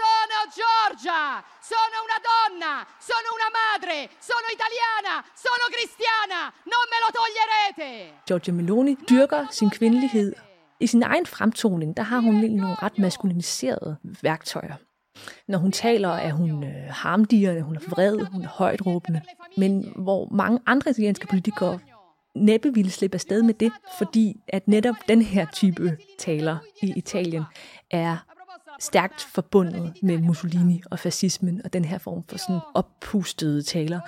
sono Giorgia, sono una donna, sono una madre, sono italiana, sono cristiana, non me lo toglierete. Giorgia Meloni dyrker sin kvindelighed. I sin egen fremtoning, der har hun nogle ret maskuliniserede værktøjer. Når hun taler, er hun øh, harmdirrende, hun er vred, hun er højt råbende. Men hvor mange andre italienske politikere næppe ville slippe afsted med det, fordi at netop den her type taler i Italien er stærkt forbundet med Mussolini og fascismen og den her form for sådan oppustede taler,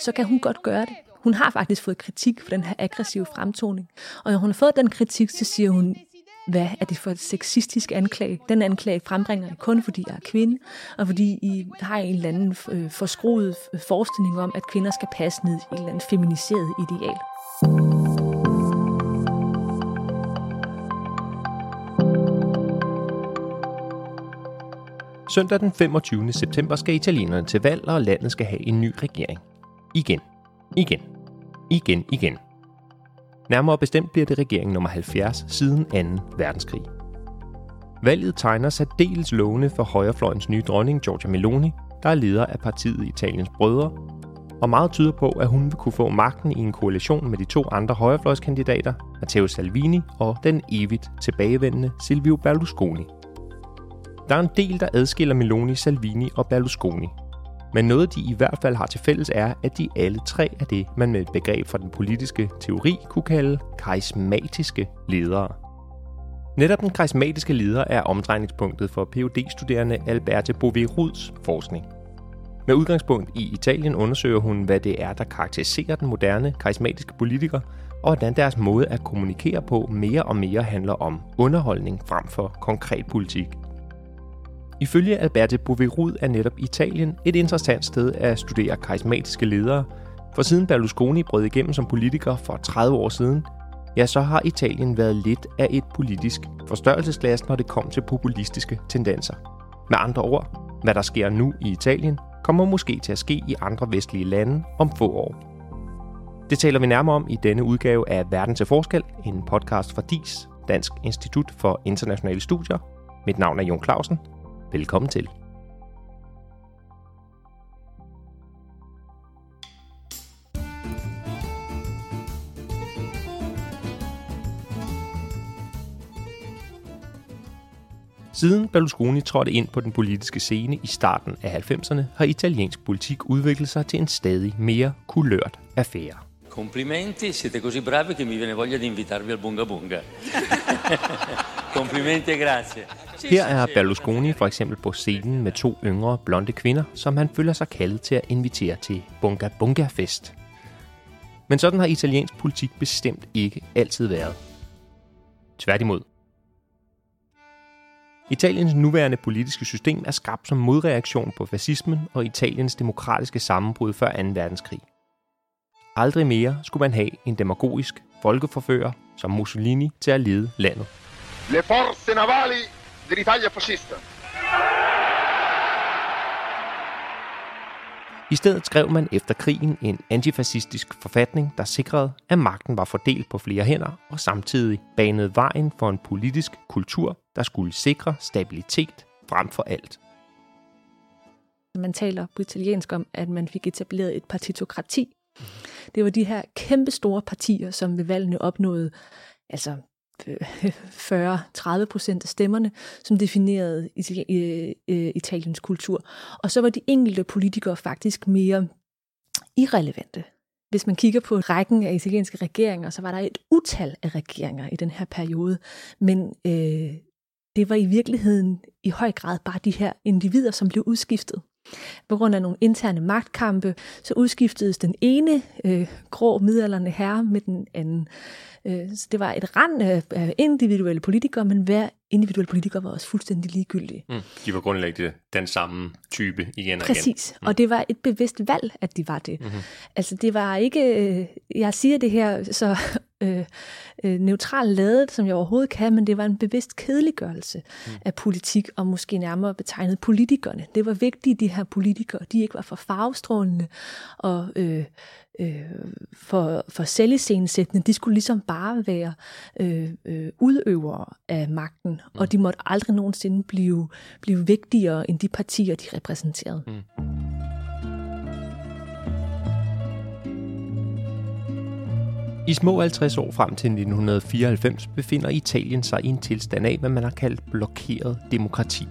så kan hun godt gøre det. Hun har faktisk fået kritik for den her aggressive fremtoning. Og når hun har fået den kritik, så siger hun, hvad er det for et sexistisk anklage? Den anklage frembringer I kun, fordi jeg er kvinde, og fordi I har en eller anden øh, forskruet øh, forestilling om, at kvinder skal passe ned i et eller andet feminiseret ideal. Søndag den 25. september skal italienerne til valg, og landet skal have en ny regering. Igen. Igen. Igen, igen. Nærmere bestemt bliver det regering nummer 70 siden 2. verdenskrig. Valget tegner sig dels lovende for højrefløjens nye dronning Giorgia Meloni, der er leder af partiet Italiens Brødre, og meget tyder på, at hun vil kunne få magten i en koalition med de to andre højrefløjskandidater, Matteo Salvini og den evigt tilbagevendende Silvio Berlusconi. Der er en del, der adskiller Meloni, Salvini og Berlusconi. Men noget, de i hvert fald har til fælles er, at de alle tre er det, man med et begreb fra den politiske teori kunne kalde karismatiske ledere. Netop den karismatiske leder er omdrejningspunktet for phd studerende Alberte Bovee-Ruds forskning. Med udgangspunkt i Italien undersøger hun, hvad det er, der karakteriserer den moderne karismatiske politiker, og hvordan deres måde at kommunikere på mere og mere handler om underholdning frem for konkret politik. Ifølge Alberte Boverud er netop Italien et interessant sted at studere karismatiske ledere, for siden Berlusconi brød igennem som politiker for 30 år siden, ja, så har Italien været lidt af et politisk forstørrelsesglas, når det kom til populistiske tendenser. Med andre ord, hvad der sker nu i Italien, kommer måske til at ske i andre vestlige lande om få år. Det taler vi nærmere om i denne udgave af Verden til Forskel, en podcast fra DIS, Dansk Institut for Internationale Studier. Mit navn er Jon Clausen. Velkommen til. Siden Berlusconi trådte ind på den politiske scene i starten af 90'erne, har italiensk politik udviklet sig til en stadig mere kulørt affære. Complimenti, siete così bravi che mi viene voglia di invitarvi al Bunga Bunga. Complimenti e grazie. Her er Berlusconi for eksempel på scenen med to yngre blonde kvinder, som han føler sig kaldet til at invitere til Bunga Bunga Fest. Men sådan har italiensk politik bestemt ikke altid været. Tværtimod. Italiens nuværende politiske system er skabt som modreaktion på fascismen og Italiens demokratiske sammenbrud før 2. verdenskrig. Aldrig mere skulle man have en demagogisk folkeforfører som Mussolini til at lede landet. Le forze navali dell'Italia fascista. I stedet skrev man efter krigen en antifascistisk forfatning, der sikrede, at magten var fordelt på flere hænder og samtidig banede vejen for en politisk kultur, der skulle sikre stabilitet frem for alt. Man taler på italiensk om, at man fik etableret et partitokrati. Det var de her kæmpe store partier, som ved valgene opnåede altså 40-30 procent af stemmerne, som definerede øh, øh, Italiens kultur. Og så var de enkelte politikere faktisk mere irrelevante. Hvis man kigger på rækken af italienske regeringer, så var der et utal af regeringer i den her periode. Men øh, det var i virkeligheden i høj grad bare de her individer, som blev udskiftet. På grund af nogle interne magtkampe, så udskiftedes den ene øh, grå midalderne herre med den anden. Øh, så det var et rand af individuelle politikere, men hver individuel politiker var også fuldstændig ligegyldig. Mm, de var grundlæggende den samme type igen og Præcis, igen. Mm. og det var et bevidst valg, at de var det. Mm-hmm. Altså det var ikke, øh, jeg siger det her så øh, øh, neutralt ladet, som jeg overhovedet kan, men det var en bevidst kedeliggørelse mm. af politik, og måske nærmere betegnet politikerne. Det var vigtigt, de her politikere, de ikke var for farvestrålende, og øh, øh, for, for selviscenesættende, de skulle ligesom bare være øh, øh, udøvere af magten, mm. og de måtte aldrig nogensinde blive, blive vigtigere end de partier, de repræsenterede. Mm. I små 50 år frem til 1994 befinder Italien sig i en tilstand af, hvad man har kaldt blokeret demokrati.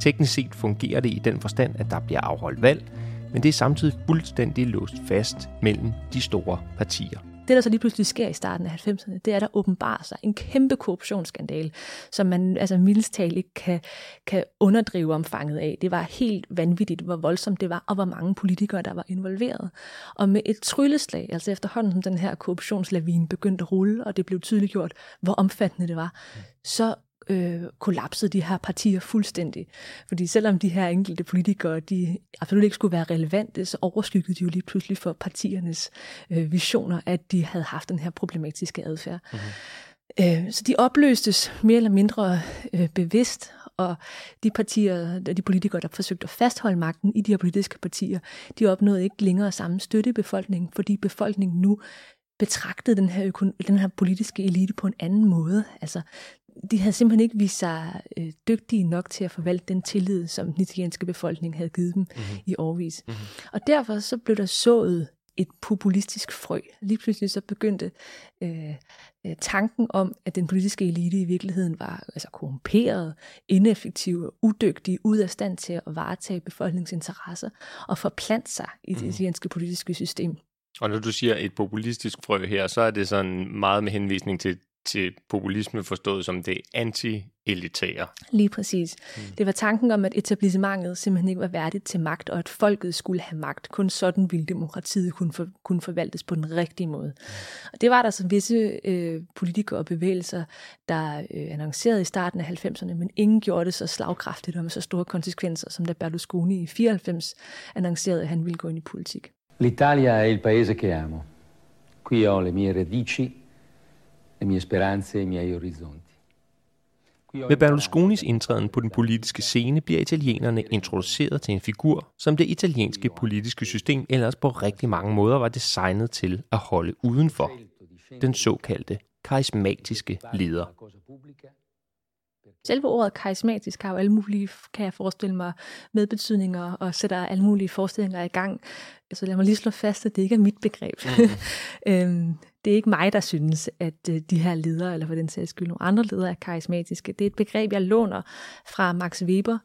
Teknisk set fungerer det i den forstand, at der bliver afholdt valg, men det er samtidig fuldstændig låst fast mellem de store partier. Det, der så lige pludselig sker i starten af 90'erne, det er, at der åbenbarer sig en kæmpe korruptionsskandale, som man altså mildest ikke kan, kan underdrive omfanget af. Det var helt vanvittigt, hvor voldsomt det var, og hvor mange politikere, der var involveret. Og med et trylleslag, altså efterhånden som den her korruptionslavine begyndte at rulle, og det blev tydeligt gjort, hvor omfattende det var, så øh, kollapsede de her partier fuldstændig. Fordi selvom de her enkelte politikere, de absolut ikke skulle være relevante, så overskyggede de jo lige pludselig for partiernes øh, visioner, at de havde haft den her problematiske adfærd. Mm-hmm. Så de opløstes mere eller mindre øh, bevidst, og de partier, de politikere, der forsøgte at fastholde magten i de her politiske partier, de opnåede ikke længere samme støtte i befolkningen, fordi befolkningen nu betragtede den her, den her politiske elite på en anden måde. Altså, de havde simpelthen ikke vist sig øh, dygtige nok til at forvalte den tillid, som den italienske befolkning havde givet dem mm-hmm. i årvis. Mm-hmm. Og derfor så blev der sået et populistisk frø. Lige pludselig så begyndte øh, øh, tanken om, at den politiske elite i virkeligheden var altså korrumperet, ineffektiv udygtig, ud af stand til at varetage befolkningsinteresser og forplante sig i det mm. italienske politiske system. Og når du siger et populistisk frø her, så er det sådan meget med henvisning til til populisme forstået som det anti-elitære. Lige præcis. Mm. Det var tanken om, at etablissementet simpelthen ikke var værdigt til magt, og at folket skulle have magt. Kun sådan ville demokratiet kunne, for, kunne forvaltes på den rigtige måde. Mm. Og det var der så visse øh, politikere og bevægelser, der øh, annoncerede i starten af 90'erne, men ingen gjorde det så slagkraftigt og med så store konsekvenser, som da Berlusconi i 94 annoncerede, at han ville gå ind i politik. L'Italia è il paese che amo. Qui ho le mie radici le mie speranze e i miei orizzonti. Med Berlusconis indtræden på den politiske scene bliver italienerne introduceret til en figur, som det italienske politiske system ellers på rigtig mange måder var designet til at holde udenfor. Den såkaldte karismatiske leder. Selve ordet karismatisk har jo alle mulige, kan jeg forestille mig, medbetydninger og sætter alle mulige forestillinger i gang. Så lad mig lige slå fast, at det ikke er mit begreb. Mm. øhm, det er ikke mig, der synes, at øh, de her ledere, eller for den sags skyld nogle andre ledere, er karismatiske. Det er et begreb, jeg låner fra Max Weber,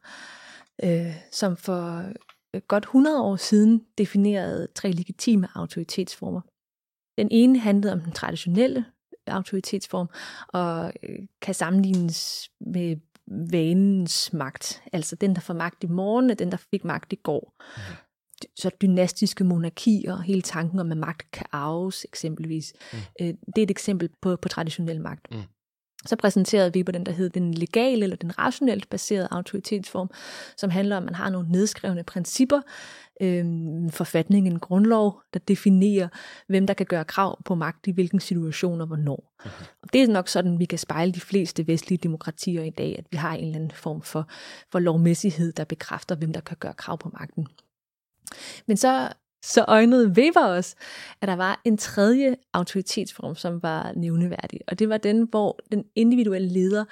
øh, som for øh, godt 100 år siden definerede tre legitime autoritetsformer. Den ene handlede om den traditionelle øh, autoritetsform, og kan sammenlignes med vanens magt. Altså den, der får magt i morgen, og den, der fik magt i går. Okay så dynastiske monarkier, hele tanken om, at magt kan arves eksempelvis. Mm. Øh, det er et eksempel på, på traditionel magt. Mm. Så præsenterede vi på den, der hed den legale eller den rationelt baserede autoritetsform, som handler om, at man har nogle nedskrevne principper, øh, forfatning, en grundlov, der definerer, hvem der kan gøre krav på magt i hvilken situation og hvornår. Mm-hmm. Og det er nok sådan, vi kan spejle de fleste vestlige demokratier i dag, at vi har en eller anden form for, for lovmæssighed, der bekræfter, hvem der kan gøre krav på magten. Men så, så øjnede Weber også, at der var en tredje autoritetsform, som var nævneværdig. Og det var den, hvor den individuelle leder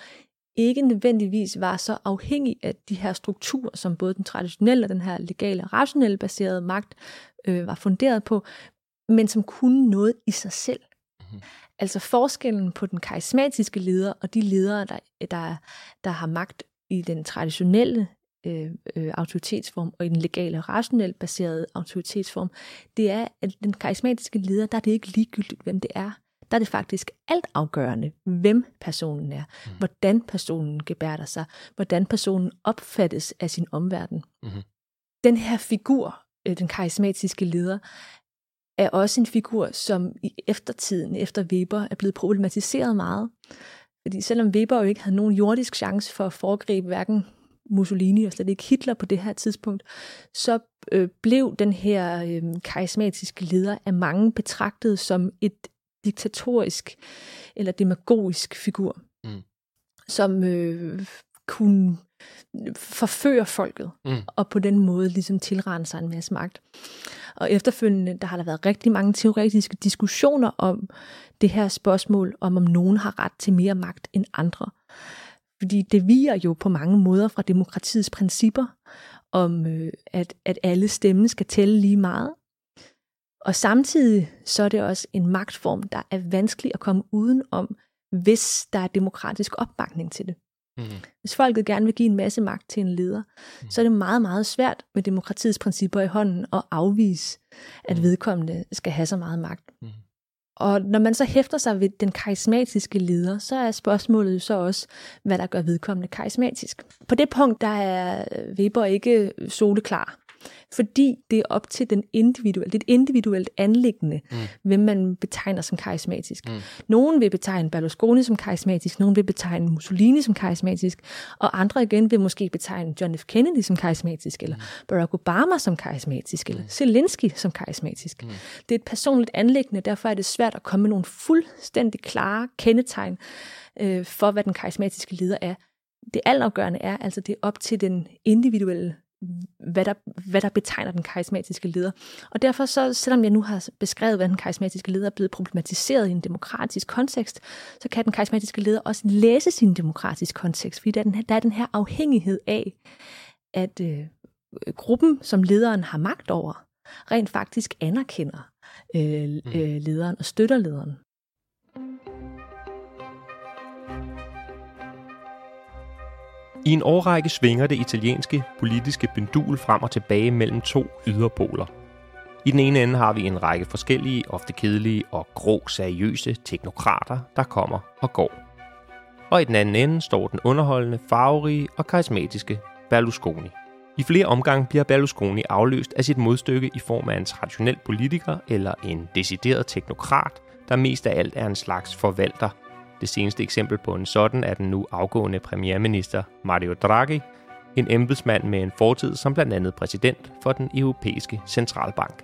ikke nødvendigvis var så afhængig af de her strukturer, som både den traditionelle og den her legale og rationelle baserede magt øh, var funderet på, men som kunne noget i sig selv. Mm-hmm. Altså forskellen på den karismatiske leder og de ledere, der, der, der har magt i den traditionelle øh, øh, autoritetsform og i den legale og rationelt baserede autoritetsform, det er, at den karismatiske leder, der er det ikke ligegyldigt, hvem det er. Der er det faktisk alt afgørende, hvem personen er, mm. hvordan personen gebærder sig, hvordan personen opfattes af sin omverden. Mm-hmm. Den her figur, øh, den karismatiske leder, er også en figur, som i eftertiden, efter Weber, er blevet problematiseret meget. Fordi selvom Weber jo ikke havde nogen jordisk chance for at foregribe hverken Mussolini og slet ikke Hitler på det her tidspunkt, så øh, blev den her øh, karismatiske leder af mange betragtet som et diktatorisk eller demagogisk figur, mm. som øh, kunne forfører folket, mm. og på den måde ligesom tilrende sig en masse magt. Og efterfølgende, der har der været rigtig mange teoretiske diskussioner om det her spørgsmål, om om nogen har ret til mere magt end andre. Fordi det viger jo på mange måder fra demokratiets principper, om øh, at, at alle stemmer skal tælle lige meget. Og samtidig så er det også en magtform, der er vanskelig at komme uden om, hvis der er demokratisk opbakning til det. Mm. Hvis folket gerne vil give en masse magt til en leder, mm. så er det meget, meget svært med demokratiets principper i hånden at afvise, at mm. vedkommende skal have så meget magt. Mm. Og når man så hæfter sig ved den karismatiske leder, så er spørgsmålet jo så også, hvad der gør vedkommende karismatisk. På det punkt, der er Weber ikke soleklar fordi det er op til den individuelle, det er et individuelt anlæggende, mm. hvem man betegner som karismatisk. Mm. Nogen vil betegne Berlusconi som karismatisk, nogen vil betegne Mussolini som karismatisk, og andre igen vil måske betegne John F. Kennedy som karismatisk, eller mm. Barack Obama som karismatisk, eller mm. Zelensky som karismatisk. Mm. Det er et personligt anlæggende, derfor er det svært at komme med nogle fuldstændig klare kendetegn øh, for, hvad den karismatiske leder er. Det altafgørende er altså, det er op til den individuelle hvad der, hvad der betegner den karismatiske leder. Og derfor så, selvom jeg nu har beskrevet, hvad den karismatiske leder er blevet problematiseret i en demokratisk kontekst, så kan den karismatiske leder også læses i en demokratisk kontekst, fordi der er den her, der er den her afhængighed af, at øh, gruppen, som lederen har magt over, rent faktisk anerkender øh, mm. øh, lederen og støtter lederen. I en årrække svinger det italienske politiske pendul frem og tilbage mellem to yderpoler. I den ene ende har vi en række forskellige, ofte kedelige og grå seriøse teknokrater, der kommer og går. Og i den anden ende står den underholdende, farverige og karismatiske Berlusconi. I flere omgange bliver Berlusconi afløst af sit modstykke i form af en traditionel politiker eller en decideret teknokrat, der mest af alt er en slags forvalter det seneste eksempel på en sådan er den nu afgående premierminister Mario Draghi, en embedsmand med en fortid som blandt andet præsident for den europæiske centralbank.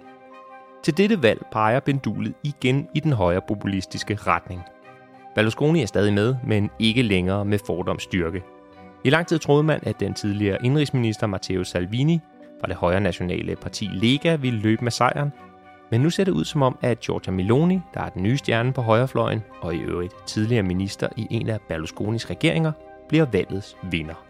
Til dette valg peger pendulet igen i den højre populistiske retning. Berlusconi er stadig med, men ikke længere med fordomsstyrke. I lang tid troede man, at den tidligere indrigsminister Matteo Salvini fra det højre nationale parti Lega ville løbe med sejren, men nu ser det ud som om, at Giorgia Meloni, der er den nye stjerne på højrefløjen, og i øvrigt tidligere minister i en af Berlusconis regeringer, bliver valgets vinder.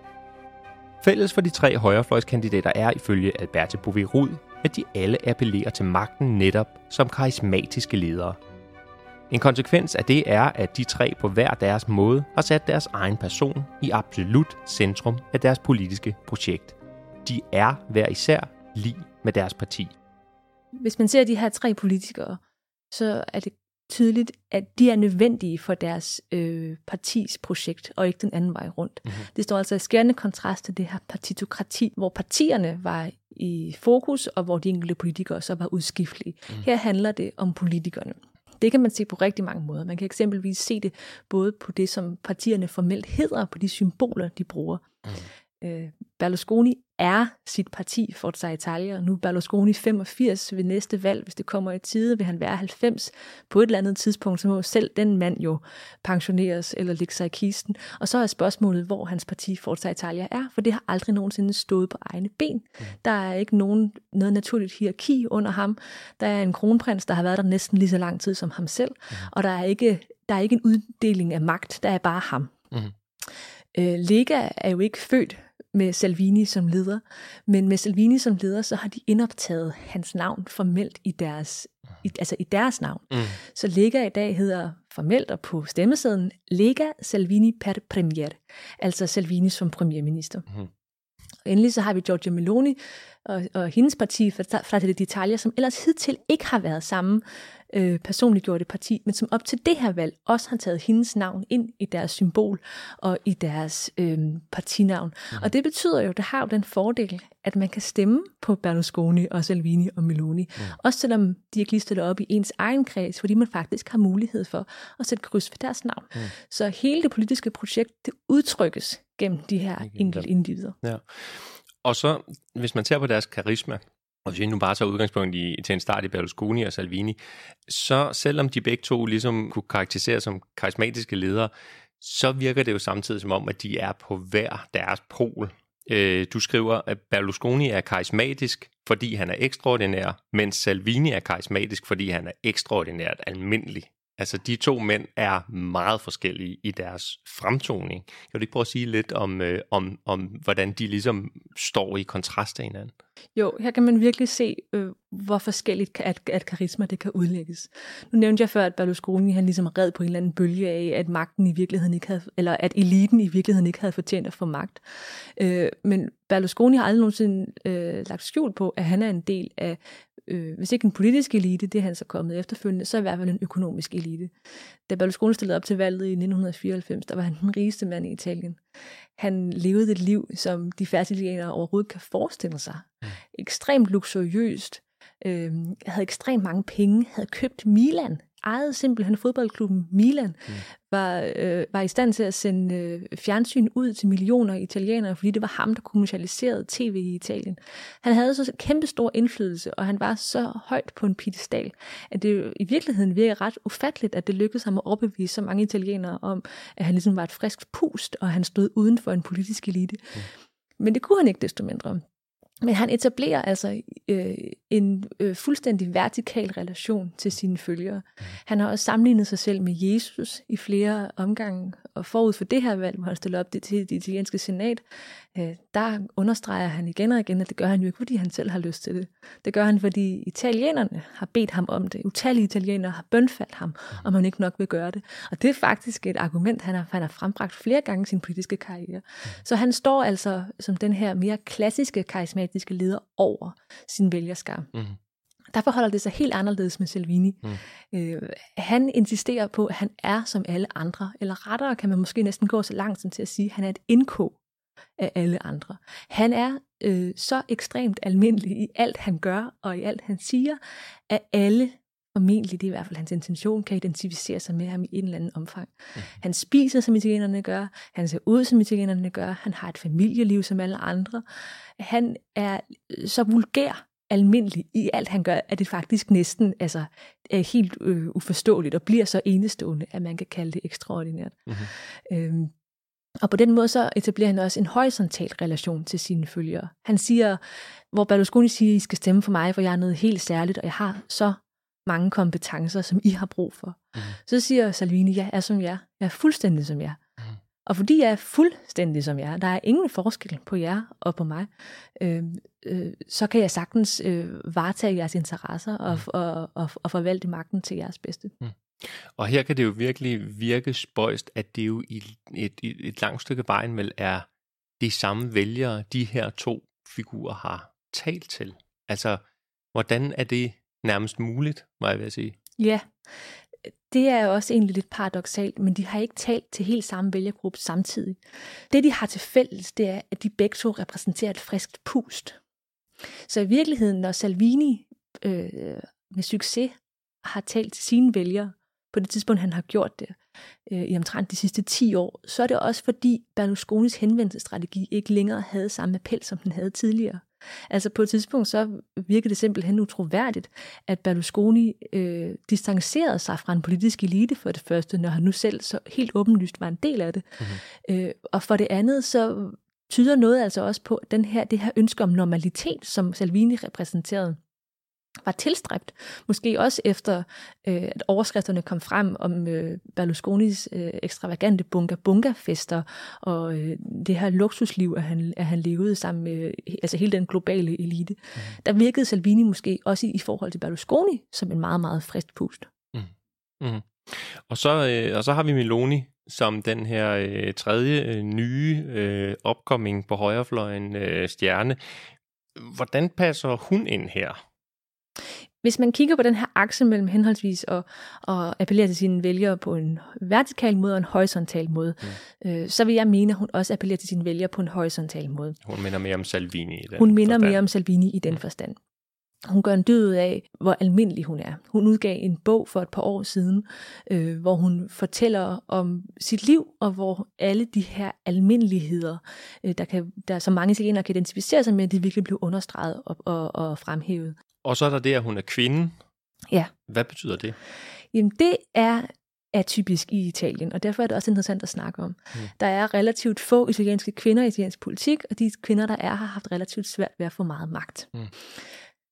Fælles for de tre højrefløjskandidater er ifølge Alberto Bovirud, at de alle appellerer til magten netop som karismatiske ledere. En konsekvens af det er, at de tre på hver deres måde har sat deres egen person i absolut centrum af deres politiske projekt. De er hver især lige med deres parti. Hvis man ser de her tre politikere, så er det tydeligt, at de er nødvendige for deres øh, partis projekt, og ikke den anden vej rundt. Mm-hmm. Det står altså i skærende kontrast til det her partitokrati, hvor partierne var i fokus, og hvor de enkelte politikere så var udskiftelige. Mm. Her handler det om politikerne. Det kan man se på rigtig mange måder. Man kan eksempelvis se det både på det, som partierne formelt hedder, på de symboler, de bruger. Mm. Øh, Berlusconi er sit parti Forza Italia. Nu er Berlusconi 85 ved næste valg. Hvis det kommer i tide, vil han være 90. På et eller andet tidspunkt, så må selv den mand jo pensioneres eller ligge sig i kisten. Og så er spørgsmålet, hvor hans parti Forza Italia er, for det har aldrig nogensinde stået på egne ben. Mm. Der er ikke nogen, noget naturligt hierarki under ham. Der er en kronprins, der har været der næsten lige så lang tid som ham selv. Mm. Og der er ikke, der er ikke en uddeling af magt, der er bare ham. Mm. Øh, Lega er jo ikke født med Salvini som leder. Men med Salvini som leder, så har de indoptaget hans navn formelt i deres, i, altså i deres navn. Mm. Så Lega i dag hedder formelt og på stemmesedlen Lega Salvini per premier, altså Salvini som premierminister. Mm. Og endelig så har vi Giorgia Meloni og, og hendes parti, Fratelli d'Italia, som ellers hidtil ikke har været samme øh, personliggjorte parti, men som op til det her valg også har taget hendes navn ind i deres symbol og i deres øh, partinavn. Mm. Og det betyder jo, det har jo den fordel, at man kan stemme på Berlusconi og Salvini og Meloni, mm. også selvom de ikke lige stiller op i ens egen kreds, fordi man faktisk har mulighed for at sætte kryds for deres navn. Mm. Så hele det politiske projekt, det udtrykkes gennem de her enkelte individer. Ja. Og så, hvis man ser på deres karisma, og hvis vi nu bare tager udgangspunkt i, til en start i Berlusconi og Salvini, så selvom de begge to ligesom kunne karakteriseres som karismatiske ledere, så virker det jo samtidig som om, at de er på hver deres pol. Øh, du skriver, at Berlusconi er karismatisk, fordi han er ekstraordinær, mens Salvini er karismatisk, fordi han er ekstraordinært almindelig. Altså, de to mænd er meget forskellige i deres fremtoning. Jeg vil ikke prøve at sige lidt om, øh, om, om hvordan de ligesom står i kontrast til hinanden? Jo, her kan man virkelig se, øh, hvor forskelligt at, at karisma det kan udlægges. Nu nævnte jeg før, at Berlusconi han ligesom red på en eller anden bølge af, at magten i virkeligheden ikke havde, eller at eliten i virkeligheden ikke havde fortjent at få magt. Øh, men Berlusconi har aldrig nogensinde øh, lagt skjul på, at han er en del af øh, hvis ikke en politisk elite, det er han så kommet efterfølgende, så i hvert fald en økonomisk elite. Da Berlusconi stillede op til valget i 1994, der var han den rigeste mand i Italien. Han levede et liv, som de færdige overhovedet kan forestille sig. Ekstremt luksuriøst, øh, havde ekstremt mange penge, havde købt Milan ejede simpelthen fodboldklubben Milan, mm. var, øh, var i stand til at sende øh, fjernsyn ud til millioner italienere, fordi det var ham, der kommercialiserede tv i Italien. Han havde så kæmpe stor indflydelse, og han var så højt på en piedestal, at det i virkeligheden virker ret ufatteligt, at det lykkedes ham at overbevise så mange italienere om, at han ligesom var et frisk pust, og han stod uden for en politisk elite. Mm. Men det kunne han ikke desto mindre. Men han etablerer altså øh, en øh, fuldstændig vertikal relation til sine følgere. Han har også sammenlignet sig selv med Jesus i flere omgange, og forud for det her valg, hvor han stiller op det til det italienske senat, øh, der understreger han igen og igen, at det gør han jo ikke, fordi han selv har lyst til det. Det gør han, fordi italienerne har bedt ham om det. Utallige italienere har bønfaldt ham, om han ikke nok vil gøre det. Og det er faktisk et argument, han har, han har frembragt flere gange i sin politiske karriere. Så han står altså som den her mere klassiske karismatiske leder over sin vælgerskab. Mm. Der forholder det sig helt anderledes med Salvini. Mm. Øh, han insisterer på, at han er som alle andre, eller rettere kan man måske næsten gå så langt som til at sige, at han er et indkog af alle andre. Han er øh, så ekstremt almindelig i alt, han gør og i alt, han siger, at alle formentlig, det er i hvert fald hans intention, kan identificere sig med ham i en eller anden omfang. Mm. Han spiser, som italienerne gør, han ser ud, som italienerne gør, han har et familieliv, som alle andre. Han er så vulgær almindelig i alt, han gør, at det faktisk næsten altså, er helt øh, uforståeligt og bliver så enestående, at man kan kalde det ekstraordinært. Mm-hmm. Øhm, og på den måde så etablerer han også en horisontal relation til sine følgere. Han siger, hvor Berlusconi siger, I skal stemme for mig, for jeg er noget helt særligt, og jeg har så mange kompetencer, som I har brug for. Mm. Så siger Salvini, jeg er som jer. Jeg er fuldstændig som jer. Og fordi jeg er fuldstændig som jer, der er ingen forskel på jer og på mig, øh, øh, så kan jeg sagtens øh, varetage jeres interesser og, mm. og, og, og forvalte magten til jeres bedste. Mm. Og her kan det jo virkelig virke spøjst, at det jo i et, et, et langt stykke vejen vel er de samme vælgere, de her to figurer har talt til. Altså, hvordan er det nærmest muligt, må jeg vil sige? Ja, det er også egentlig lidt paradoxalt, men de har ikke talt til helt samme vælgergruppe samtidig. Det, de har til fælles, det er, at de begge to repræsenterer et friskt pust. Så i virkeligheden, når Salvini øh, med succes har talt til sine vælgere, på det tidspunkt, han har gjort det, øh, i omtrent de sidste 10 år, så er det også fordi Berlusconis henvendelsestrategi ikke længere havde samme appel, som den havde tidligere. Altså på et tidspunkt så virkede det simpelthen utroværdigt, at Berlusconi øh, distancerede sig fra en politisk elite for det første, når han nu selv så helt åbenlyst var en del af det. Mm-hmm. Øh, og for det andet så tyder noget altså også på den her, det her ønske om normalitet, som Salvini repræsenterede var tilstræbt. Måske også efter, øh, at overskrifterne kom frem om øh, Berlusconis øh, ekstravagante bunga-bunga-fester og øh, det her luksusliv, at han, at han levede sammen med altså hele den globale elite. Mm. Der virkede Salvini måske også i, i forhold til Berlusconi som en meget, meget frisk pust. Mm. Mm. Og, så, øh, og så har vi Meloni som den her øh, tredje øh, nye øh, på højrefløjen øh, stjerne. Hvordan passer hun ind her? Hvis man kigger på den her akse mellem henholdsvis at, at appellere til sine vælgere på en vertikal måde og en horisontal måde, mm. øh, så vil jeg mene, at hun også appellerer til sine vælgere på en horisontal måde. Hun minder mere om Salvini i den Hun minder forstand. mere om Salvini i den mm. forstand. Hun gør en død af, hvor almindelig hun er. Hun udgav en bog for et par år siden, øh, hvor hun fortæller om sit liv, og hvor alle de her almindeligheder, øh, der, kan, der så mange italienere kan identificere sig med, de virkelig bliver understreget og, og, og fremhævet. Og så er der det, at hun er kvinde. Ja. Hvad betyder det? Jamen det er atypisk i Italien, og derfor er det også interessant at snakke om. Mm. Der er relativt få italienske kvinder i italiensk politik, og de kvinder, der er, har haft relativt svært ved at få meget magt. Mm.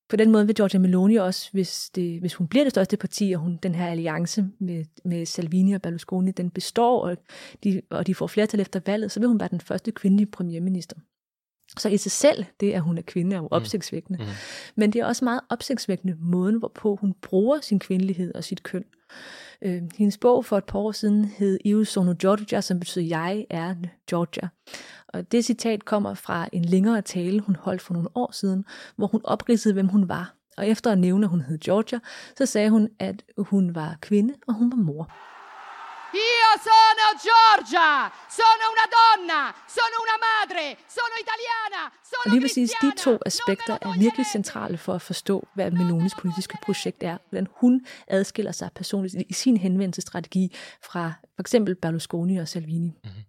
På den måde vil Giorgia Meloni også, hvis, det, hvis hun bliver det største parti, og hun, den her alliance med, med Salvini og Berlusconi, den består, og de, og de får flertal efter valget, så vil hun være den første kvindelige premierminister. Så i sig selv, det at hun er kvinde, er jo mm. opsigtsvækkende. Mm. Men det er også meget opsigtsvækkende måden, hvorpå hun bruger sin kvindelighed og sit køn. Øh, hendes bog for et par år siden hed Io sono Georgia, som betyder jeg er Georgia. Og det citat kommer fra en længere tale, hun holdt for nogle år siden, hvor hun opridsede, hvem hun var. Og efter at nævne, at hun hed Georgia, så sagde hun, at hun var kvinde, og hun var mor. Io sono Georgia, sono una donna, sono una madre, sono italiana, sono Og lige præcis de to aspekter er virkelig centrale for at forstå, hvad Melonis politiske projekt er, hvordan hun adskiller sig personligt i sin henvendelsesstrategi fra for eksempel Berlusconi og Salvini. Mm-hmm.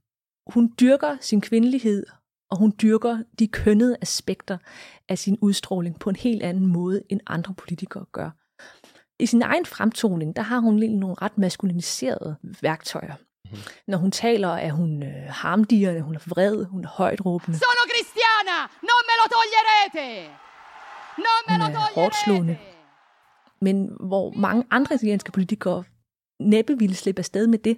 Hun dyrker sin kvindelighed, og hun dyrker de kønnede aspekter af sin udstråling på en helt anden måde, end andre politikere gør. I sin egen fremtoning, der har hun nogle ret maskuliniserede værktøjer. Mm-hmm. Når hun taler, er hun øh, harmdirrende, hun er vred, hun er højt råbende. Sono cristiana, non me lo toglierete! Non me lo toglierete! hårdt slående. Men hvor mange andre italienske politikere næppe ville slippe afsted med det,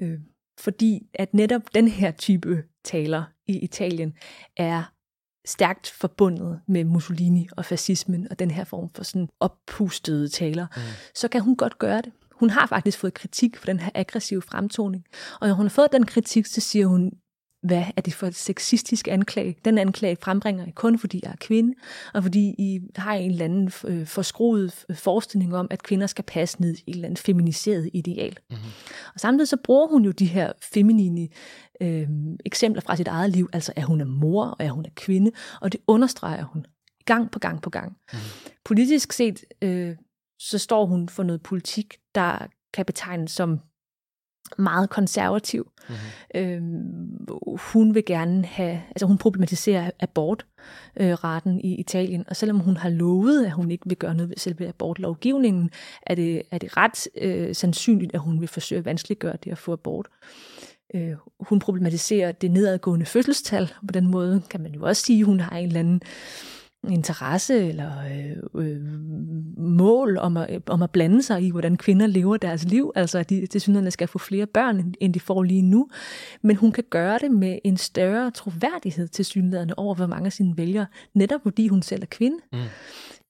øh, fordi at netop den her type taler i Italien er stærkt forbundet med Mussolini og fascismen og den her form for sådan oppustede taler, mm. så kan hun godt gøre det. Hun har faktisk fået kritik for den her aggressive fremtoning. Og når hun har fået den kritik, så siger hun, hvad er det for et sexistisk anklage? Den anklage frembringer I kun, fordi jeg er kvinde, og fordi I har en eller anden øh, forskruet forestilling om, at kvinder skal passe ned i et eller andet feminiseret ideal. Mm-hmm. Og samtidig så bruger hun jo de her feminine øh, eksempler fra sit eget liv, altså at hun er mor, og at hun er kvinde, og det understreger hun gang på gang på gang. Mm-hmm. Politisk set, øh, så står hun for noget politik, der kan betegnes som meget konservativ. Mm-hmm. Øhm, hun vil gerne have, altså hun problematiserer abortretten øh, i Italien, og selvom hun har lovet, at hun ikke vil gøre noget ved selve abortlovgivningen, er det, er det ret øh, sandsynligt, at hun vil forsøge at vanskeliggøre det at få abort. Øh, hun problematiserer det nedadgående fødselstal, på den måde kan man jo også sige, at hun har en eller anden øh, interesse eller øh, øh, mål om at, om at blande sig i, hvordan kvinder lever deres liv. Altså, at de til synligheden skal få flere børn, end de får lige nu. Men hun kan gøre det med en større troværdighed til synligheden over, hvor mange af sine vælgere, netop fordi hun selv er kvinde. Mm.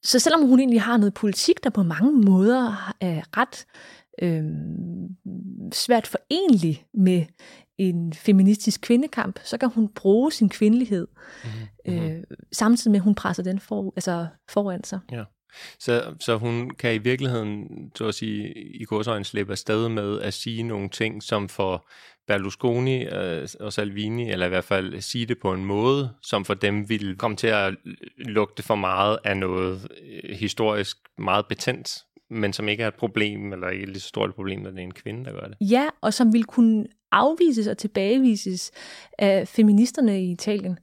Så selvom hun egentlig har noget politik, der på mange måder er ret øh, svært forenlig med en feministisk kvindekamp, så kan hun bruge sin kvindelighed, mm-hmm. øh, samtidig med, at hun presser den for, altså foran sig. Ja. Så, så hun kan i virkeligheden, så at sige, i kursøjen slippe afsted med at sige nogle ting, som for Berlusconi øh, og Salvini, eller i hvert fald sige det på en måde, som for dem ville komme til at lugte for meget af noget øh, historisk meget betændt, men som ikke er et problem, eller ikke et lige så stort problem, når det er en kvinde, der gør det. Ja, og som vil kunne afvises og tilbagevises af feministerne i Italien.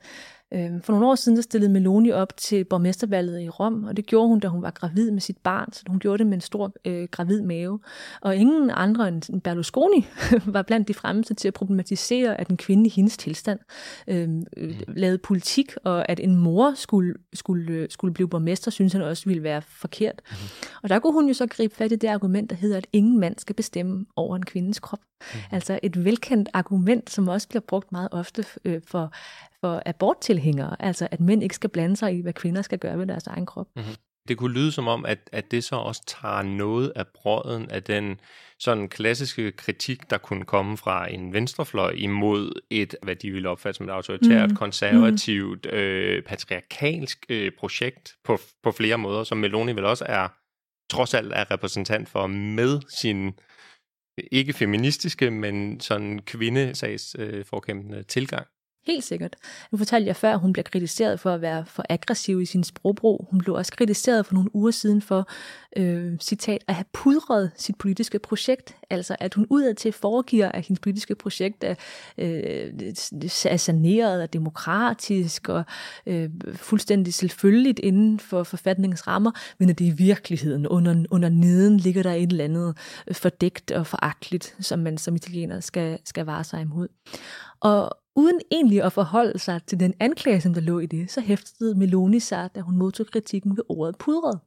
Øhm, for nogle år siden der stillede Meloni op til borgmestervalget i Rom, og det gjorde hun, da hun var gravid med sit barn, så hun gjorde det med en stor øh, gravid mave. Og ingen andre end Berlusconi var blandt de fremmeste til at problematisere, at en kvinde i hendes tilstand øhm, øh, lavede politik, og at en mor skulle, skulle, skulle blive borgmester, synes han også ville være forkert. Mm. Og der kunne hun jo så gribe fat i det argument, der hedder, at ingen mand skal bestemme over en kvindes krop. Mm. Altså et velkendt argument, som også bliver brugt meget ofte øh, for, for aborttilhængere, altså at mænd ikke skal blande sig i, hvad kvinder skal gøre ved deres egen krop. Mm-hmm. Det kunne lyde som om, at, at det så også tager noget af brøden af den sådan klassiske kritik, der kunne komme fra en venstrefløj imod et, hvad de ville opfatte som et autoritært, mm. konservativt, mm. øh, patriarkalsk øh, projekt på, på flere måder, som Meloni vel også er, trods alt er repræsentant for med sin ikke feministiske, men sådan kvindesags øh, forkæmpende tilgang. Helt sikkert. Nu fortalte jeg før, at hun bliver kritiseret for at være for aggressiv i sin sprogbrug. Hun blev også kritiseret for nogle uger siden for, øh, citat, at have pudret sit politiske projekt. Altså, at hun udadtil foregiver, at hendes politiske projekt er, øh, er saneret og demokratisk og øh, fuldstændig selvfølgeligt inden for forfatningens rammer, men at det i virkeligheden under, under neden ligger der et eller andet fordækt og foragteligt, som man som italiener skal, skal vare sig imod. Og uden egentlig at forholde sig til den anklage, som der lå i det, så hæftede Meloni sig, da hun modtog kritikken ved ordet pudret.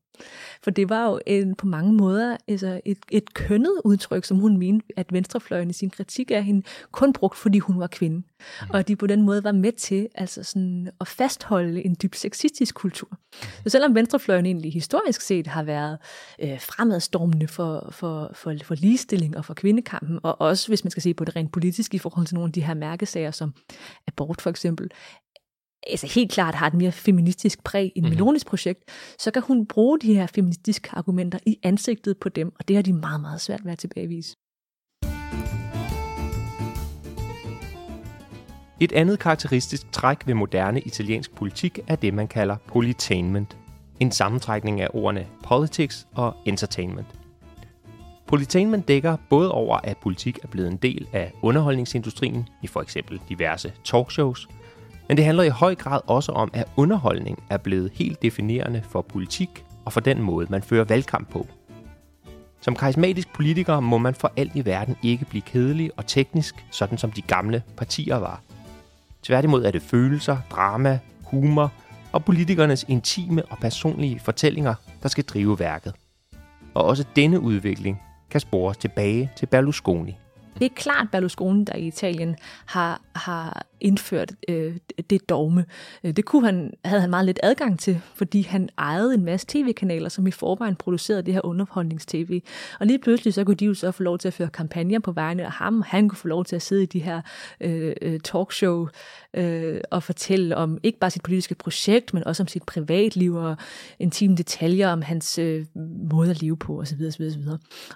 For det var jo en, på mange måder altså et, et kønnet udtryk, som hun mente, at venstrefløjen i sin kritik af hende kun brugt, fordi hun var kvinde. Mm. Og de på den måde var med til altså sådan, at fastholde en dybt sexistisk kultur. Så selvom venstrefløjen egentlig historisk set har været øh, fremadstormende for, for, for, for ligestilling og for kvindekampen, og også hvis man skal se på det rent politisk i forhold til nogle af de her mærkesager som abort for eksempel, altså helt klart har et mere feministisk præg end mm-hmm. Melonis projekt, så kan hun bruge de her feministiske argumenter i ansigtet på dem, og det har de meget, meget svært ved at tilbagevise. Et andet karakteristisk træk ved moderne italiensk politik er det, man kalder politainment. En sammentrækning af ordene politics og entertainment. Politainment dækker både over, at politik er blevet en del af underholdningsindustrien i for eksempel diverse talkshows, men det handler i høj grad også om, at underholdning er blevet helt definerende for politik og for den måde, man fører valgkamp på. Som karismatisk politiker må man for alt i verden ikke blive kedelig og teknisk, sådan som de gamle partier var. Tværtimod er det følelser, drama, humor og politikernes intime og personlige fortællinger, der skal drive værket. Og også denne udvikling kan spores tilbage til Berlusconi. Det er klart Berlusconi, der i Italien har, har indført øh, det dogme. Øh, det kunne han, havde han meget lidt adgang til, fordi han ejede en masse tv-kanaler, som i forvejen producerede det her underholdningstv. Og lige pludselig så kunne de jo så få lov til at føre kampagner på vegne af ham, han kunne få lov til at sidde i de her øh, øh talkshow øh, og fortælle om ikke bare sit politiske projekt, men også om sit privatliv og intime detaljer om hans øh, måde at leve på osv. osv., osv.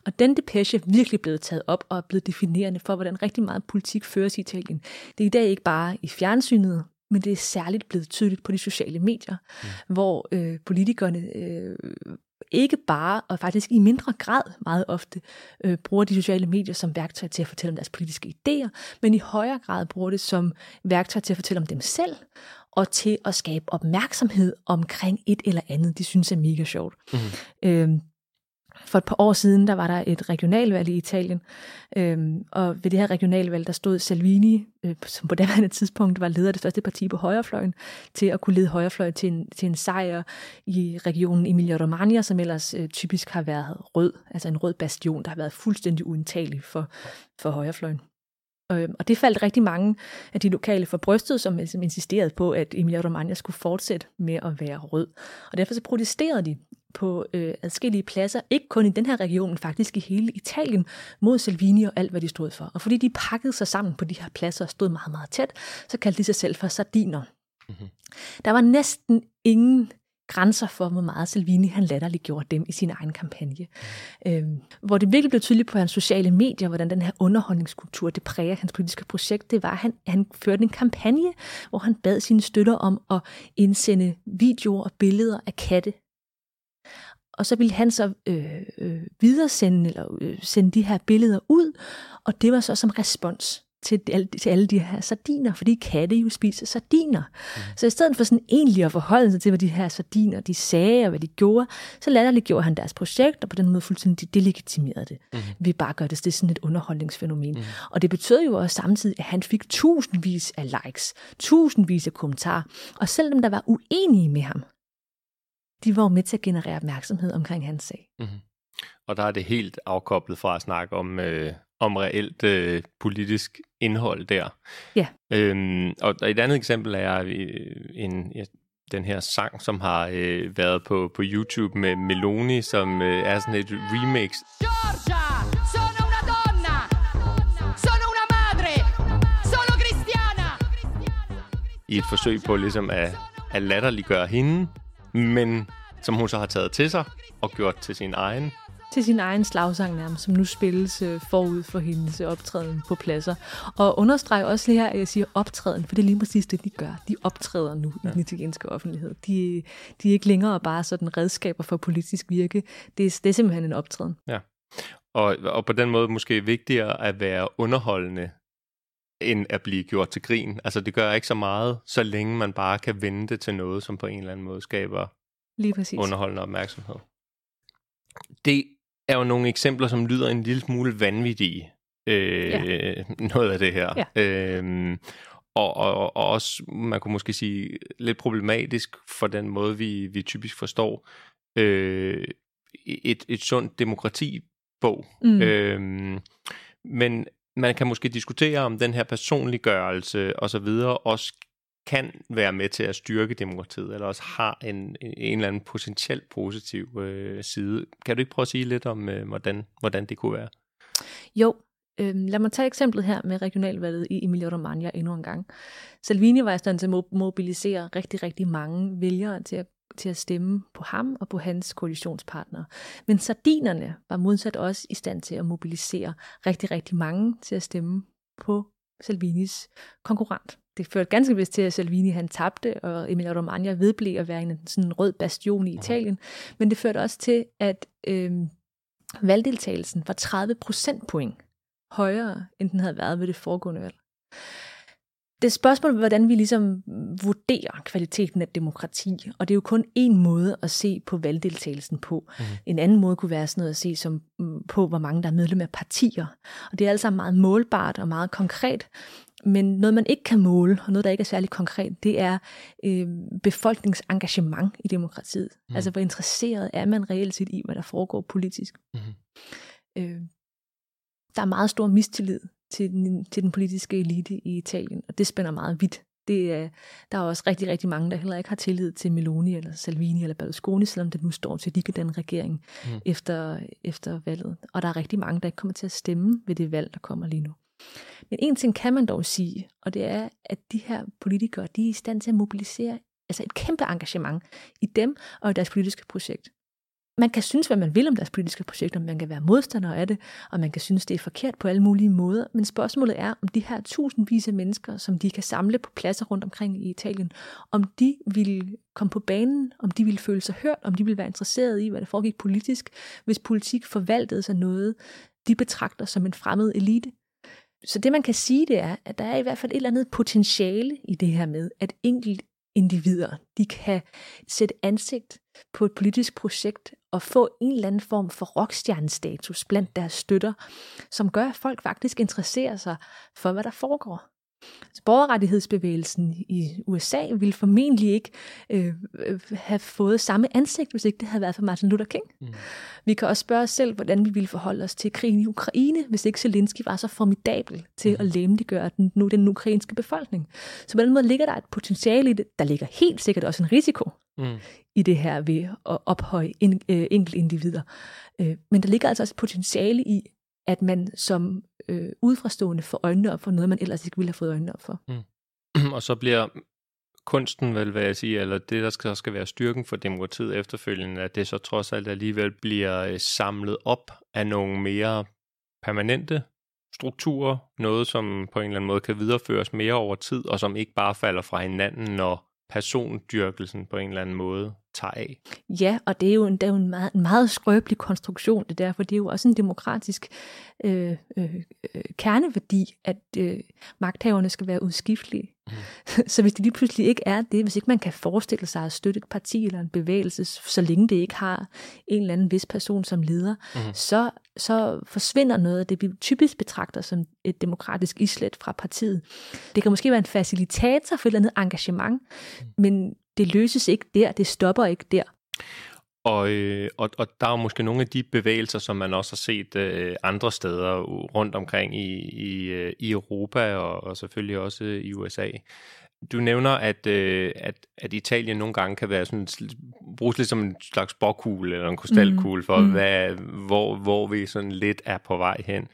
Og den depeche er virkelig blevet taget op og er blevet definerende for, hvordan rigtig meget politik føres i Italien. Det er i dag ikke bare i fjernsynet, men det er særligt blevet tydeligt på de sociale medier, mm. hvor øh, politikerne øh, ikke bare, og faktisk i mindre grad meget ofte, øh, bruger de sociale medier som værktøj til at fortælle om deres politiske idéer, men i højere grad bruger det som værktøj til at fortælle om dem selv, og til at skabe opmærksomhed omkring et eller andet, de synes er mega sjovt. Mm. Øh, for et par år siden, der var der et regionalvalg i Italien, øhm, og ved det her regionalvalg, der stod Salvini, øh, som på daværende tidspunkt var leder af det største parti på højrefløjen, til at kunne lede højrefløjen til en, til en sejr i regionen Emilia-Romagna, som ellers øh, typisk har været rød, altså en rød bastion, der har været fuldstændig uindtagelig for, for højrefløjen. Øhm, og det faldt rigtig mange af de lokale for brystet, som, som insisterede på, at Emilia Romagna skulle fortsætte med at være rød. Og derfor så protesterede de på øh, adskillige pladser, ikke kun i den her region, faktisk i hele Italien, mod Salvini og alt, hvad de stod for. Og fordi de pakkede sig sammen på de her pladser og stod meget, meget tæt, så kaldte de sig selv for sardiner. Mm-hmm. Der var næsten ingen grænser for, hvor meget Salvini han latterliggjorde dem i sin egen kampagne. Øhm, hvor det virkelig blev tydeligt på hans sociale medier, hvordan den her underholdningskultur, det præger hans politiske projekt, det var, at han, han førte en kampagne, hvor han bad sine støtter om at indsende videoer og billeder af katte, og så ville han så øh, øh, videresende eller øh, sende de her billeder ud, og det var så som respons til, til alle de her sardiner, fordi katte jo spiser sardiner. Mm. Så i stedet for sådan egentlig at forholde sig til, hvad de her sardiner de sagde og hvad de gjorde, så latterliggjorde han deres projekt, og på den måde fuldstændig delegitimerede det. Mm. Vi bare gør det til sådan et underholdningsfænomen. Mm. Og det betød jo også samtidig, at han fik tusindvis af likes, tusindvis af kommentarer, og selv dem, der var uenige med ham, de var jo med til at generere opmærksomhed omkring hans sag. Mm-hmm. Og der er det helt afkoblet fra at snakke om, øh, om reelt øh, politisk indhold der. Ja. Øhm, og et andet eksempel er øh, en, ja, den her sang, som har øh, været på, på YouTube med Meloni, som øh, er sådan et remix. Georgia, sono una donna, sono una madre, solo cristiana. I et forsøg på ligesom at, at latterliggøre hende, men som hun så har taget til sig og gjort til sin egen. til sin egen slagsang nærmest, som nu spilles øh, forud for hendes optræden på pladser. Og understreger også lige her, at jeg siger optræden, for det er lige præcis det, de gør. De optræder nu ja. i den italienske offentlighed. De, de er ikke længere bare sådan redskaber for politisk virke. Det er, det er simpelthen en optræden. Ja. Og, og på den måde måske vigtigere at være underholdende, end at blive gjort til grin. Altså det gør ikke så meget, så længe man bare kan vende det til noget, som på en eller anden måde skaber Lige præcis. underholdende opmærksomhed. Det er jo nogle eksempler, som lyder en lille smule vanvittige. Øh, ja. Noget af det her. Ja. Øhm, og, og, og også, man kunne måske sige, lidt problematisk for den måde, vi, vi typisk forstår øh, et, et sundt demokrati-bog. Mm. Øhm, men man kan måske diskutere, om den her personliggørelse osv. også kan være med til at styrke demokratiet, eller også har en, en eller anden potentielt positiv øh, side. Kan du ikke prøve at sige lidt om, øh, hvordan, hvordan det kunne være? Jo, øh, lad mig tage eksemplet her med regionalvalget i Emilia Romagna endnu en gang. Salvini var i stand til at mobilisere rigtig, rigtig mange vælgere til at til at stemme på ham og på hans koalitionspartnere. Men sardinerne var modsat også i stand til at mobilisere rigtig, rigtig mange til at stemme på Salvinis konkurrent. Det førte ganske vist til, at Salvini han tabte, og Emilia Romagna vedblev at være en sådan rød bastion i Italien. Men det førte også til, at øh, valgdeltagelsen var 30 procentpoint højere, end den havde været ved det foregående valg. Det er spørgsmål, hvordan vi ligesom vurderer kvaliteten af demokrati, og det er jo kun en måde at se på valgdeltagelsen på. Mm. En anden måde kunne være sådan noget at se som, mm, på, hvor mange der er medlem af partier. Og det er altså meget målbart og meget konkret, men noget, man ikke kan måle, og noget, der ikke er særlig konkret, det er øh, befolkningsengagement i demokratiet. Mm. Altså, hvor interesseret er man reelt set i, hvad der foregår politisk. Mm. Øh, der er meget stor mistillid til den, til den politiske elite i Italien, og det spænder meget vidt. Det er, der er også rigtig, rigtig mange, der heller ikke har tillid til Meloni eller Salvini eller Berlusconi, selvom det nu står til, at de kan den regering mm. efter, efter valget. Og der er rigtig mange, der ikke kommer til at stemme ved det valg, der kommer lige nu. Men en ting kan man dog sige, og det er, at de her politikere, de er i stand til at mobilisere altså et kæmpe engagement i dem og i deres politiske projekt man kan synes, hvad man vil om deres politiske projekter, man kan være modstander af det, og man kan synes, det er forkert på alle mulige måder. Men spørgsmålet er, om de her tusindvis af mennesker, som de kan samle på pladser rundt omkring i Italien, om de vil komme på banen, om de vil føle sig hørt, om de vil være interesseret i, hvad der foregik politisk, hvis politik forvaltede sig noget, de betragter som en fremmed elite. Så det man kan sige, det er, at der er i hvert fald et eller andet potentiale i det her med, at enkelt individer, de kan sætte ansigt på et politisk projekt og få en eller anden form for rockstjernestatus blandt deres støtter, som gør, at folk faktisk interesserer sig for, hvad der foregår. Så borgerrettighedsbevægelsen i USA ville formentlig ikke øh, have fået samme ansigt, hvis ikke det havde været for Martin Luther King. Mm. Vi kan også spørge os selv, hvordan vi ville forholde os til krigen i Ukraine, hvis ikke Zelensky var så formidabel til mm. at læmeliggøre den, nu, den ukrainske befolkning. Så på den måde ligger der et potentiale i det. Der ligger helt sikkert også en risiko mm. i det her ved at ophøje en, øh, enkelte individer. Øh, men der ligger altså også et potentiale i, at man som øh, udefrastående for øjnene op for noget, man ellers ikke ville have fået øjnene op for. Mm. Og så bliver kunsten vel, hvad jeg siger, eller det, der skal, skal være styrken for demokratiet efterfølgende, at det så trods alt alligevel bliver øh, samlet op af nogle mere permanente strukturer, noget som på en eller anden måde kan videreføres mere over tid, og som ikke bare falder fra hinanden, når persondyrkelsen på en eller anden måde tager af. Ja, og det er jo en, det er jo en, meget, en meget skrøbelig konstruktion, det der, for det er jo også en demokratisk øh, øh, øh, kerneværdi, at øh, magthaverne skal være udskiftelige. Mm. Så hvis det lige pludselig ikke er det, hvis ikke man kan forestille sig at støtte et parti eller en bevægelse, så længe det ikke har en eller anden vis person som leder, mm. så, så forsvinder noget af det, vi typisk betragter som et demokratisk islet fra partiet. Det kan måske være en facilitator for et eller andet engagement, mm. men det løses ikke der, det stopper ikke der. Og, øh, og, og der er måske nogle af de bevægelser, som man også har set øh, andre steder rundt omkring i, i, øh, i Europa og, og selvfølgelig også i USA. Du nævner, at, øh, at, at Italien nogle gange kan være sådan, bruges lidt som en slags bokkugle eller en krystalkugle for, mm. hvad, hvor, hvor vi sådan lidt er på vej hen.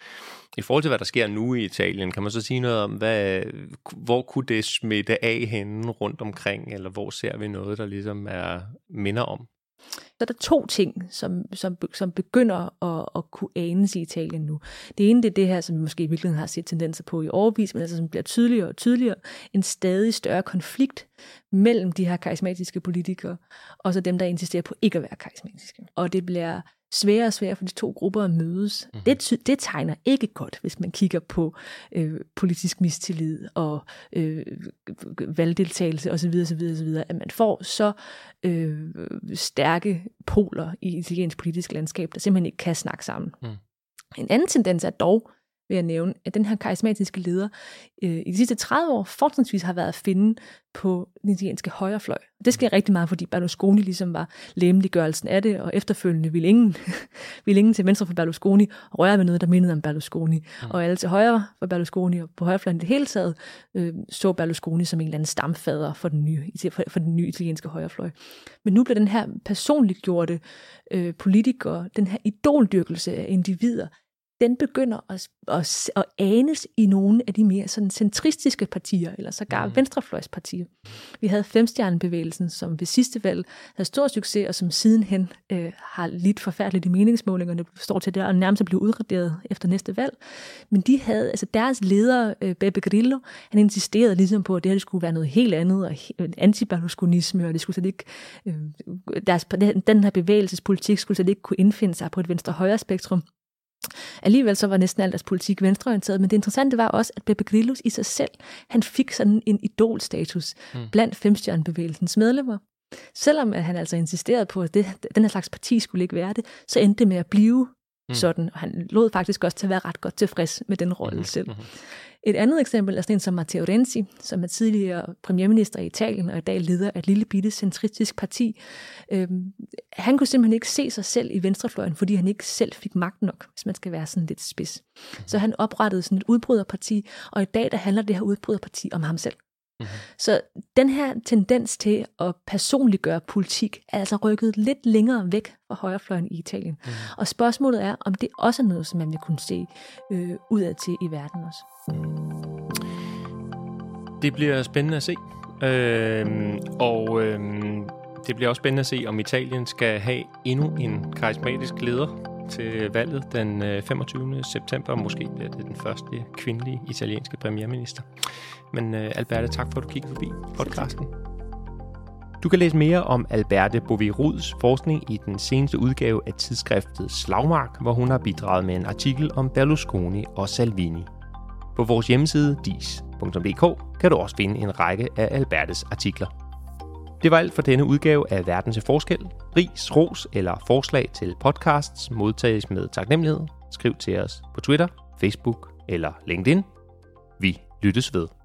I forhold til, hvad der sker nu i Italien, kan man så sige noget om, hvad, hvor kunne det smitte af henne rundt omkring, eller hvor ser vi noget, der ligesom er minder om så er der to ting, som, som, som begynder at, at kunne anes i Italien nu. Det ene det er det her, som vi måske i virkeligheden har set tendenser på i overvis, men altså som bliver tydeligere og tydeligere. En stadig større konflikt mellem de her karismatiske politikere, og så dem, der insisterer på ikke at være karismatiske. Og det bliver sværere og sværere for de to grupper at mødes. Mm-hmm. Det, det tegner ikke godt, hvis man kigger på øh, politisk mistillid og øh, valgdeltagelse osv., osv., osv., at man får så øh, stærke poler i italiensk politisk landskab, der simpelthen ikke kan snakke sammen. Mm. En anden tendens er dog, vil jeg nævne, at den her karismatiske leder øh, i de sidste 30 år fortrinsvis har været at finde på den italienske højrefløj. Det sker rigtig meget, fordi Berlusconi ligesom var læmeliggørelsen af det, og efterfølgende ville ingen, ville ingen til venstre for Berlusconi røre ved noget, der mindede om Berlusconi. Mm. Og alle til højre for Berlusconi og på højrefløjen det hele taget, øh, så Berlusconi som en eller anden stamfader for den nye, for, for den nye italienske højrefløj. Men nu bliver den her personligt gjorte øh, politiker, den her idoldyrkelse af individer, den begynder at, at, at anes i nogle af de mere sådan centristiske partier, eller sågar mm. venstrefløjspartier. Vi havde Femstjernebevægelsen, som ved sidste valg havde stor succes, og som sidenhen øh, har lidt forfærdeligt i meningsmålingerne, står til det og nærmest blive udraderet efter næste valg. Men de havde, altså deres leder, øh, Beppe Grillo, han insisterede ligesom på, at det her skulle være noget helt andet, og antiberlusconisme, og det skulle slet ikke, øh, deres, den her bevægelsespolitik skulle slet ikke kunne indfinde sig på et venstre-højre spektrum. Alligevel så var næsten alt deres politik venstreorienteret, men det interessante var også, at Beppe Grillo i sig selv, han fik sådan en idolstatus mm. blandt femstjernebevægelsens medlemmer. Selvom at han altså insisterede på, at det, den her slags parti skulle ikke være det, så endte det med at blive mm. sådan, og han lod faktisk også til at være ret godt tilfreds med den rolle mm-hmm. selv. Mm-hmm. Et andet eksempel er sådan en som Matteo Renzi, som er tidligere premierminister i Italien og i dag leder af et lille bitte centristisk parti. Øhm, han kunne simpelthen ikke se sig selv i venstrefløjen, fordi han ikke selv fik magt nok, hvis man skal være sådan lidt spids. Så han oprettede sådan et udbryderparti, og i dag der handler det her udbryderparti om ham selv. Mm-hmm. Så den her tendens til at personliggøre politik er altså rykket lidt længere væk fra højrefløjen i Italien. Mm-hmm. Og spørgsmålet er, om det også er noget, som man vil kunne se øh, udad til i verden også. Det bliver spændende at se. Øh, og øh, det bliver også spændende at se, om Italien skal have endnu en karismatisk leder til valget den øh, 25. september, september. Måske bliver det den første kvindelige italienske premierminister. Men øh, Alberte, tak for at du kiggede forbi podcasten. Du kan læse mere om Alberte Boviruds forskning i den seneste udgave af tidsskriftet Slagmark, hvor hun har bidraget med en artikel om Berlusconi og Salvini. På vores hjemmeside dis.dk kan du også finde en række af Albertes artikler. Det var alt for denne udgave af Verden til Forskel. Ris, ros eller forslag til podcasts modtages med taknemmelighed. Skriv til os på Twitter, Facebook eller LinkedIn. Vi lyttes ved.